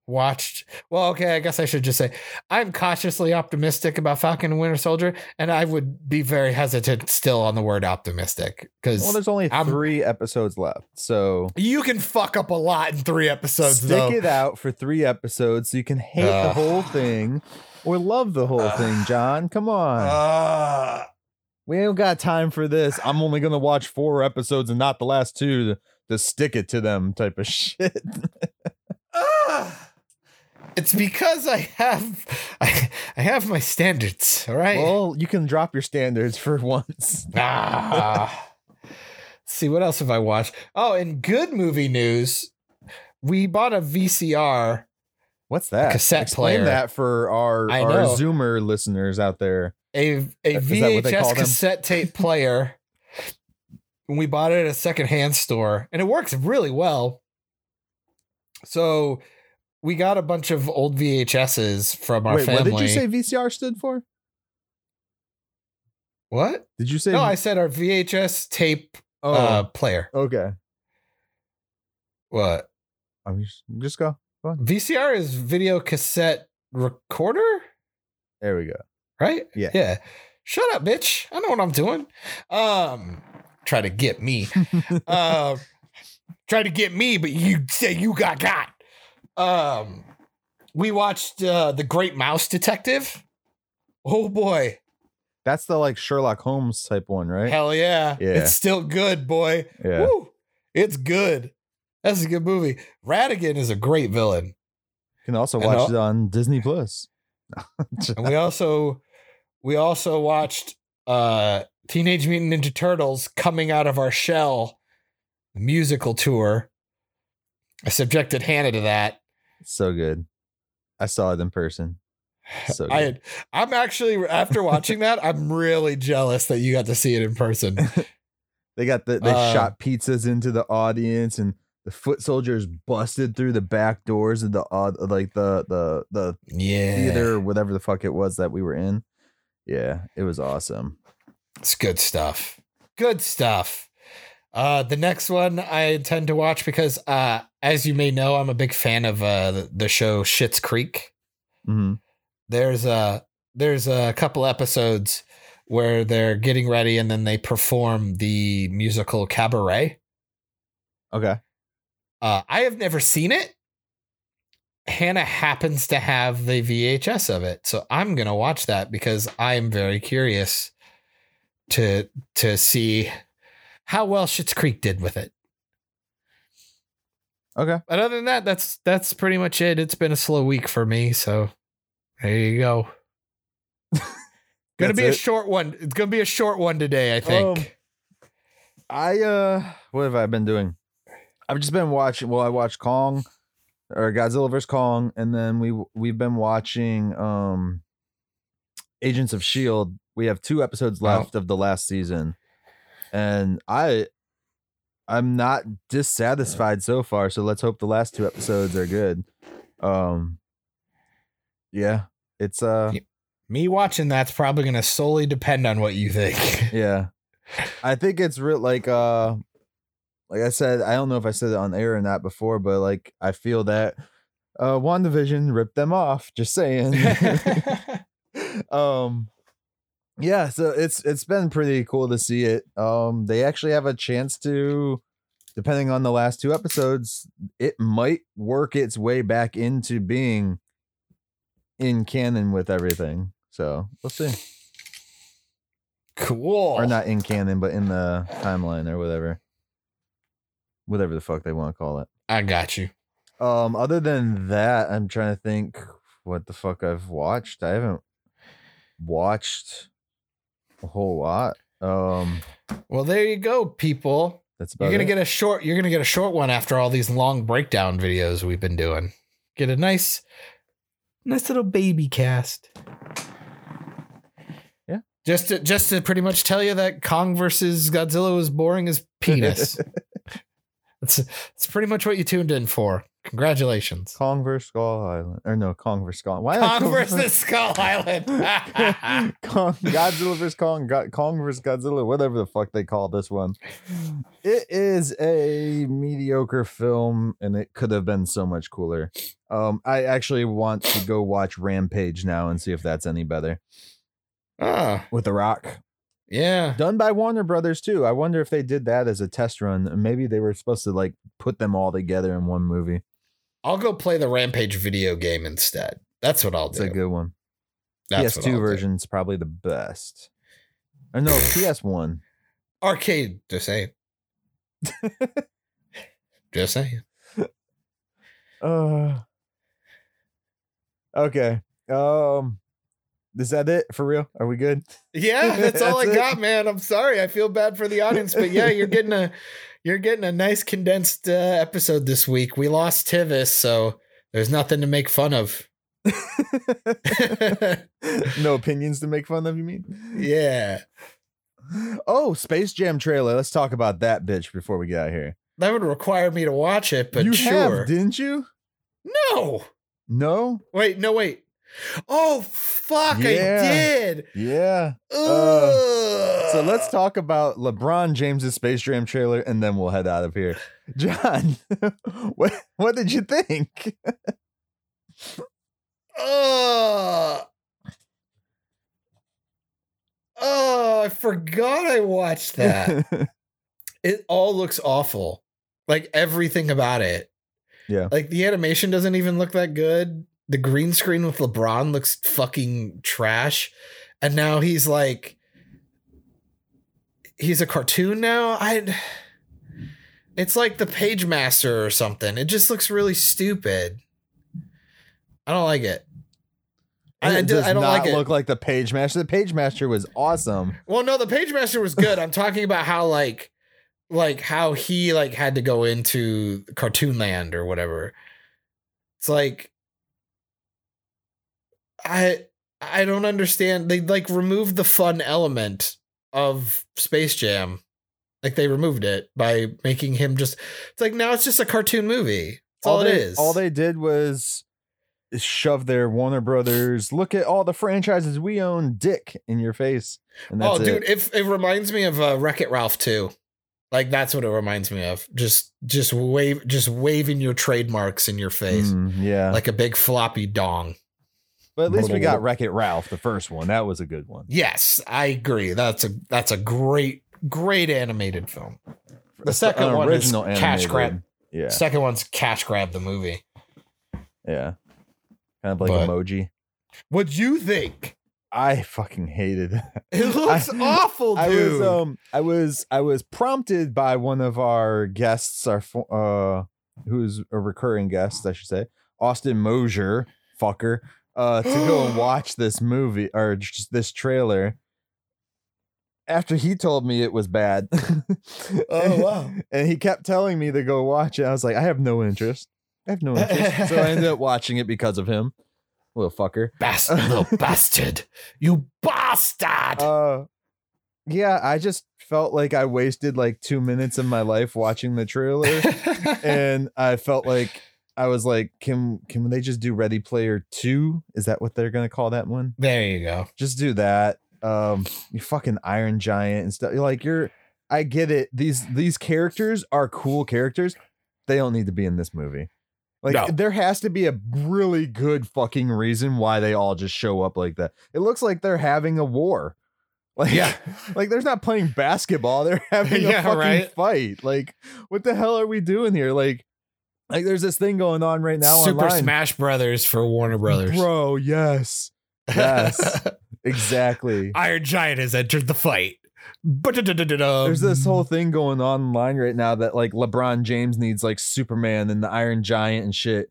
Speaker 2: watched well, okay, I guess I should just say I'm cautiously optimistic about Falcon and Winter Soldier, and I would be very hesitant still on the word optimistic. Because
Speaker 3: Well, there's only
Speaker 2: I'm-
Speaker 3: three episodes left, so
Speaker 2: you can fuck up a lot in three episodes,
Speaker 3: stick
Speaker 2: though.
Speaker 3: it out for three episodes so you can hate the whole thing or love the whole thing. John, come on.
Speaker 2: Uh,
Speaker 3: we ain't got time for this. I'm only gonna watch four episodes and not the last two to, to stick it to them type of shit.
Speaker 2: It's because I have I, I have my standards, all right?
Speaker 3: well, you can drop your standards for once.
Speaker 2: Ah. See what else have I watched? Oh, in good movie news, we bought a VCR.
Speaker 3: What's that?
Speaker 2: cassette
Speaker 3: Explain
Speaker 2: player.
Speaker 3: that for our
Speaker 2: I
Speaker 3: our
Speaker 2: know.
Speaker 3: Zoomer listeners out there.
Speaker 2: a a
Speaker 3: Is that what they call
Speaker 2: VHS
Speaker 3: them?
Speaker 2: cassette tape player. And we bought it at a secondhand store, and it works really well. So we got a bunch of old VHSs from our
Speaker 3: Wait,
Speaker 2: family.
Speaker 3: what did you say VCR stood for?
Speaker 2: What?
Speaker 3: Did you say?
Speaker 2: No, I said our VHS tape
Speaker 3: oh,
Speaker 2: uh, player.
Speaker 3: okay.
Speaker 2: What?
Speaker 3: I'm just, just go.
Speaker 2: VCR is video cassette recorder,
Speaker 3: There we go.
Speaker 2: right?
Speaker 3: Yeah.
Speaker 2: Yeah. Shut up, bitch. I know what I'm doing. Um, try to get me. um, try to get me, but you say you got got. Um, we watched uh, the Great Mouse Detective. Oh boy,
Speaker 3: That's the like Sherlock Holmes type one, right?
Speaker 2: hell yeah.
Speaker 3: Yeah.
Speaker 2: It's still good, boy.
Speaker 3: yeah.
Speaker 2: Woo. It's good. That's a good movie. Ratigan is a great villain.
Speaker 3: You can also
Speaker 2: And
Speaker 3: watch
Speaker 2: al-
Speaker 3: it on Disney Plus.
Speaker 2: and we also we also watched uh Teenage Mutant Ninja Turtles coming out of our shell musical tour. I subjected Hannah to that.
Speaker 3: So good. I saw it in person. So good.
Speaker 2: I I'm actually after watching that, I'm really jealous that you got to see it in person.
Speaker 3: They got the they
Speaker 2: Uh,
Speaker 3: shot pizzas into the audience and the foot soldiers busted through the back doors of the uh, like the the the
Speaker 2: Yeah.
Speaker 3: theater or whatever the fuck it was that we were in. Yeah, it was awesome.
Speaker 2: It's good stuff. Good stuff. Uh, the next one I intend to watch because, uh, as you may know, I'm a big fan of uh, the, the show Schitt's Creek.
Speaker 3: hmm
Speaker 2: There's a there's a couple episodes where they're getting ready and then they perform the musical Cabaret.
Speaker 3: Okay.
Speaker 2: Uh, I have never seen it. Hannah happens to have the VHS of it, so I'm gonna watch that because I am very curious to to see how well Schitt's Creek did with it.
Speaker 3: Okay.
Speaker 2: But other than that, that's that's pretty much it. It's been a slow week for me, so there you go. gonna be a short one. It's gonna be a short one today, I think.
Speaker 3: Um, I uh what have I been doing? I've just been watching well, I watched Kong or Godzilla vs. Kong, and then we we've been watching um Agents of Shield. We have two episodes
Speaker 2: Oh.
Speaker 3: left of the last season. And I I'm not dissatisfied so far, so let's hope the last two episodes are good. Um yeah, it's uh
Speaker 2: me watching that's probably gonna solely depend on what you think.
Speaker 3: Yeah. I think it's real like uh like I said, I don't know if I said it on air or not before, but like I feel that uh WandaVision ripped them off. Just saying. um yeah, so it's it's been pretty cool to see it. Um they actually have a chance to depending on the last two episodes, it might work its way back into being in canon with everything. So we'll see
Speaker 2: cool.
Speaker 3: or not in canon, but in the timeline or whatever, whatever the fuck they want to call it.
Speaker 2: I got you.
Speaker 3: Um, other than that, I'm trying to think what the fuck I've watched. I haven't watched a whole lot. Um,
Speaker 2: Well, there you go, people.
Speaker 3: that's about
Speaker 2: You're gonna
Speaker 3: it.
Speaker 2: get a short. You're gonna get a short one after all these long breakdown videos we've been doing. Get a nice, nice little baby cast.
Speaker 3: Yeah.
Speaker 2: Just to just to pretty much tell you that Kong versus Godzilla was boring as penis. that's that's pretty much what you tuned in for. Congratulations.
Speaker 3: Kong versus Skull Island, or no, Kong versus Skull. Why
Speaker 2: Kong versus Skull Island.
Speaker 3: Kong, Godzilla vs Kong, Go- Kong vs Godzilla, whatever the fuck they call this one. It is a mediocre film, and it could have been so much cooler. Um, I actually want to go watch Rampage now and see if that's any better
Speaker 2: Ah,
Speaker 3: with The Rock.
Speaker 2: yeah.
Speaker 3: Done by Warner Brothers too. I wonder if they did that as a test run. Maybe they were supposed to like put them all together in one movie.
Speaker 2: I'll go play the Rampage video game instead. That's what I'll do.
Speaker 3: It's a good one.
Speaker 2: That's
Speaker 3: PS2
Speaker 2: I'll do.
Speaker 3: version's probably the best. Or no, PS1.
Speaker 2: Arcade. Just saying. Just saying.
Speaker 3: Uh Okay. Um is that it for real? Are we good?
Speaker 2: Yeah, that's all I
Speaker 3: That's it.
Speaker 2: got, man. I'm sorry. I feel bad for the audience, but yeah, you're getting a you're getting a nice condensed uh, episode this week. We lost Tivis, so there's nothing to make fun of.
Speaker 3: no opinions to make fun of, you mean?
Speaker 2: yeah,
Speaker 3: Oh, Space Jam trailer. Let's talk about that bitch before we get out of here.
Speaker 2: that would require me to watch it, but
Speaker 3: you
Speaker 2: sure.
Speaker 3: have, didn't you?
Speaker 2: no,
Speaker 3: No?
Speaker 2: wait, no, wait. Oh fuck,
Speaker 3: Yeah.
Speaker 2: I did.
Speaker 3: Yeah.
Speaker 2: Ugh.
Speaker 3: So let's talk about LeBron James's Space Jam trailer and then we'll head out of here. John, what what did you think?
Speaker 2: Oh, oh, I forgot I watched that. it all looks awful. Like everything about it.
Speaker 3: Yeah.
Speaker 2: Like the animation doesn't even look that good. The green screen with LeBron looks fucking trash. And now he's like he's a cartoon now. I It's like the Pagemaster or something. It just looks really stupid. I don't like it. I, I
Speaker 3: it
Speaker 2: do-
Speaker 3: does
Speaker 2: I don't
Speaker 3: not
Speaker 2: like
Speaker 3: look like the Pagemaster. The Pagemaster was awesome.
Speaker 2: Well, no, the Pagemaster was good. I'm talking about how like like how he like had to go into cartoon land or whatever. It's like I I don't understand. They like removed the fun element of Space Jam. Like they removed it by making him just it's like now it's just a cartoon movie. That's all,
Speaker 3: they,
Speaker 2: it is.
Speaker 3: All they did was shove their Warner Brothers. Look at all the franchises we own, Dick, in your face. And that's
Speaker 2: oh, dude,
Speaker 3: it.
Speaker 2: it. it reminds me of uh, Wreck It Ralph too. Like that's what it reminds me of. Just just wave just waving your trademarks in your face
Speaker 3: Mm, yeah,
Speaker 2: like a big floppy dong.
Speaker 3: But at least we got Wreck It Ralph, the first one. That was a good one.
Speaker 2: Yes, I agree. That's a that's a great great animated film. The second
Speaker 3: An
Speaker 2: one
Speaker 3: original
Speaker 2: is cash grab.
Speaker 3: Yeah,
Speaker 2: Second one's cash grab the movie.
Speaker 3: yeah, kind of like
Speaker 2: But-
Speaker 3: emoji.
Speaker 2: What'd you think?
Speaker 3: I fucking hated it.
Speaker 2: It looks
Speaker 3: I-
Speaker 2: awful,
Speaker 3: I
Speaker 2: dude.
Speaker 3: was um I was I was prompted by one of our guests, our uh who's a recurring guest, I should say, Austin Mosier, fucker, uh, to go and watch this movie or just this trailer. After he told me it was bad.
Speaker 2: Oh, wow.
Speaker 3: And he kept telling me to go watch it. I was like, I have no interest. I have no interest. so I ended up watching it because of him. Little fucker.
Speaker 2: bastard, little bastard. You bastard.
Speaker 3: Uh, yeah, I just felt like I wasted like two minutes of my life watching the trailer, and I felt like I was like, can can they just do Ready Player Two? Is that what they're gonna call that one?
Speaker 2: there you go.
Speaker 3: Just do that. Um, you fucking Iron Giant and stuff. You're like you're. I get it. These these characters are cool characters. They don't need to be in this movie. Like
Speaker 2: No.
Speaker 3: there has to be a really good fucking reason why they all just show up like that. It looks like they're having a war. Like
Speaker 2: Yeah.
Speaker 3: like they're not playing basketball. They're having a
Speaker 2: Yeah,
Speaker 3: fucking
Speaker 2: right.
Speaker 3: fight. Like what the hell are we doing here? Like like there's this thing going on right now
Speaker 2: Super
Speaker 3: online.
Speaker 2: Smash Brothers for Warner Brothers.
Speaker 3: Bro, yes. Yes. Exactly.
Speaker 2: Iron Giant has entered the fight. There's
Speaker 3: this whole thing going on online right now that like LeBron James needs like Superman and the Iron Giant and shit.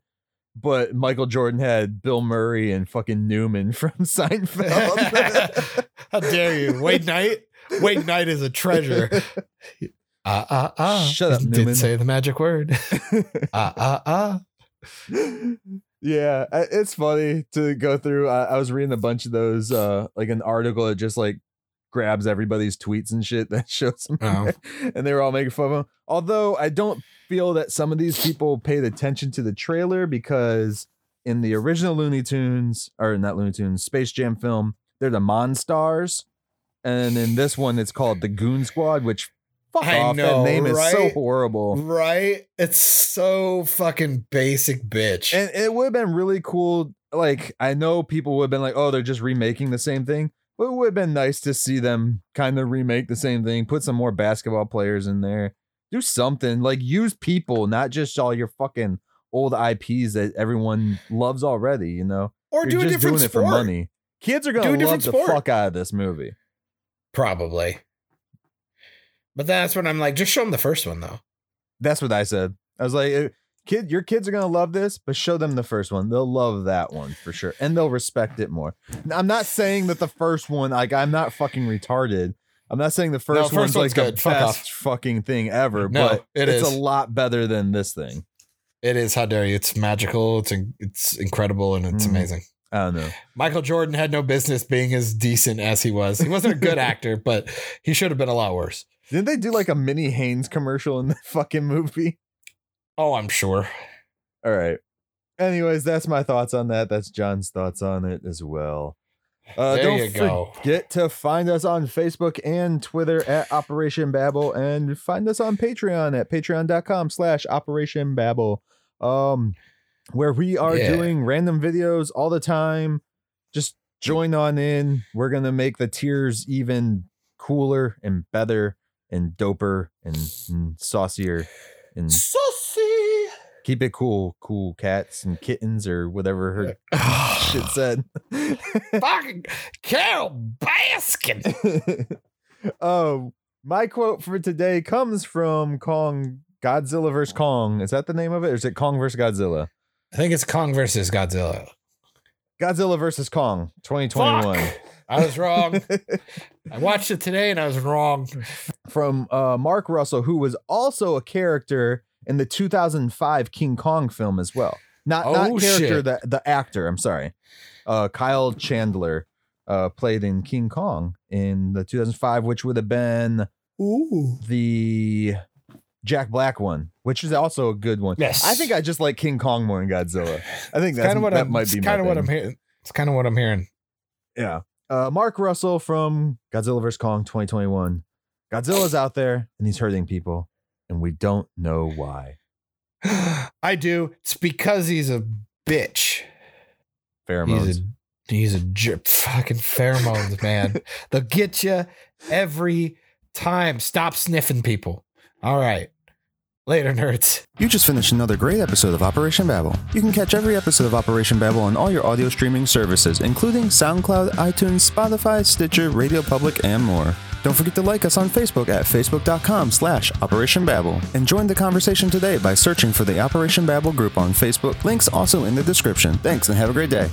Speaker 3: But Michael Jordan had Bill Murray and fucking Newman from Seinfeld.
Speaker 2: How dare you? Wayne Knight? Wayne Knight is a treasure. Ah, ah, ah.
Speaker 3: Shut up,
Speaker 2: Did
Speaker 3: Newman.
Speaker 2: say the magic word. Ah, ah, ah.
Speaker 3: yeah, it's funny to go through. I, I was reading a bunch of those, uh, like an article that just like grabs everybody's tweets and shit that shows them,
Speaker 2: Oh.
Speaker 3: and they were all making fun of them. Although I don't feel that some of these people paid attention to the trailer because in the original Looney Tunes or not Looney Tunes Space Jam film, they're the Monstars, and in this one it's called the Goon Squad, which fuck
Speaker 2: I
Speaker 3: off.
Speaker 2: know,
Speaker 3: that name is so
Speaker 2: right?
Speaker 3: horrible.
Speaker 2: Right? It's so fucking basic, bitch.
Speaker 3: And it would have been really cool. Like, I know people would have been like, oh, they're just remaking the same thing. But it would have been nice to see them kind of remake the same thing, put some more basketball players in there, do something. Like, use people, not just all your fucking old IPs that everyone loves already, you know?
Speaker 2: or
Speaker 3: You're
Speaker 2: do a
Speaker 3: just
Speaker 2: different
Speaker 3: doing
Speaker 2: sport.
Speaker 3: it for money. Kids are going to love the fuck out of this movie.
Speaker 2: Probably. But that's when I'm like, just show them the first one though.
Speaker 3: That's what I said. I was like, eh, kid, your kids are gonna love this, but show them the first one. They'll love that one for sure, and they'll respect it more. I'm not saying that the first one, like, I'm not fucking retarded. I'm not saying the first,
Speaker 2: first
Speaker 3: one's like
Speaker 2: one's
Speaker 3: the
Speaker 2: good. Fuck
Speaker 3: best fucking thing ever,
Speaker 2: No,
Speaker 3: but
Speaker 2: it
Speaker 3: it's
Speaker 2: is.
Speaker 3: a lot better than this thing.
Speaker 2: It is. How dare you? It's magical. It's it's incredible and it's
Speaker 3: Mm.
Speaker 2: amazing.
Speaker 3: I don't know.
Speaker 2: Michael Jordan had no business being as decent as he was. He wasn't a good actor, but he should have been a lot worse.
Speaker 3: Didn't they do like a mini Hanes commercial in the fucking movie?
Speaker 2: Oh, I'm sure.
Speaker 3: All right. Anyways, that's my thoughts on that. That's John's thoughts on it as well. Uh,
Speaker 2: There
Speaker 3: don't
Speaker 2: you go.
Speaker 3: forget to find us on Facebook and Twitter at Operation Babel and find us on Patreon at patreon.com slash Operation Babel. Um, where we are
Speaker 2: Yeah.
Speaker 3: doing random videos all the time. Just join on in. We're gonna make the tiers even cooler and better and doper and, and saucier and
Speaker 2: Saucy.
Speaker 3: keep it cool, cool cats and kittens or whatever her shit said.
Speaker 2: Fucking Carole Baskin.
Speaker 3: oh, my quote for today comes from Kong Godzilla vs Kong. Is that the name of it, or is it Kong vs Godzilla?
Speaker 2: I think it's Kong versus Godzilla.
Speaker 3: Godzilla versus Kong, 2021.
Speaker 2: Fuck. I was wrong. I watched it today and I was wrong.
Speaker 3: from uh, Mark Russell, who was also a character in the 2005 King Kong film as well. Not
Speaker 2: Oh,
Speaker 3: not character
Speaker 2: shit.
Speaker 3: the the actor. I'm sorry. Uh, Kyle Chandler uh, played in King Kong in the 2005, which would have been
Speaker 2: Ooh.
Speaker 3: the Jack Black one, which is also a good one.
Speaker 2: Yes.
Speaker 3: I think I just like King Kong more than Godzilla. I think that's
Speaker 2: kind of what
Speaker 3: that
Speaker 2: I'm.
Speaker 3: might be
Speaker 2: kind of what I'm hearing. It's kind of what I'm hearing.
Speaker 3: Yeah. Uh, Mark Russell from Godzilla vs. Kong 2021. Godzilla's out there and he's hurting people, and we don't know why.
Speaker 2: I do. It's because he's a bitch.
Speaker 3: Pheromones.
Speaker 2: He's a he's a fucking pheromones, man. They'll get you every time. Stop sniffing people. All right. Later, nerds.
Speaker 4: You just finished another great episode of Operation Babel. You can catch every episode of Operation Babel on all your audio streaming services, including SoundCloud, iTunes, Spotify, Stitcher, Radio Public, and more. Don't forget to like us on Facebook at facebook.com slash Operation Babel. And join the conversation today by searching for the Operation Babel group on Facebook. Links also in the description. Thanks and have a great day.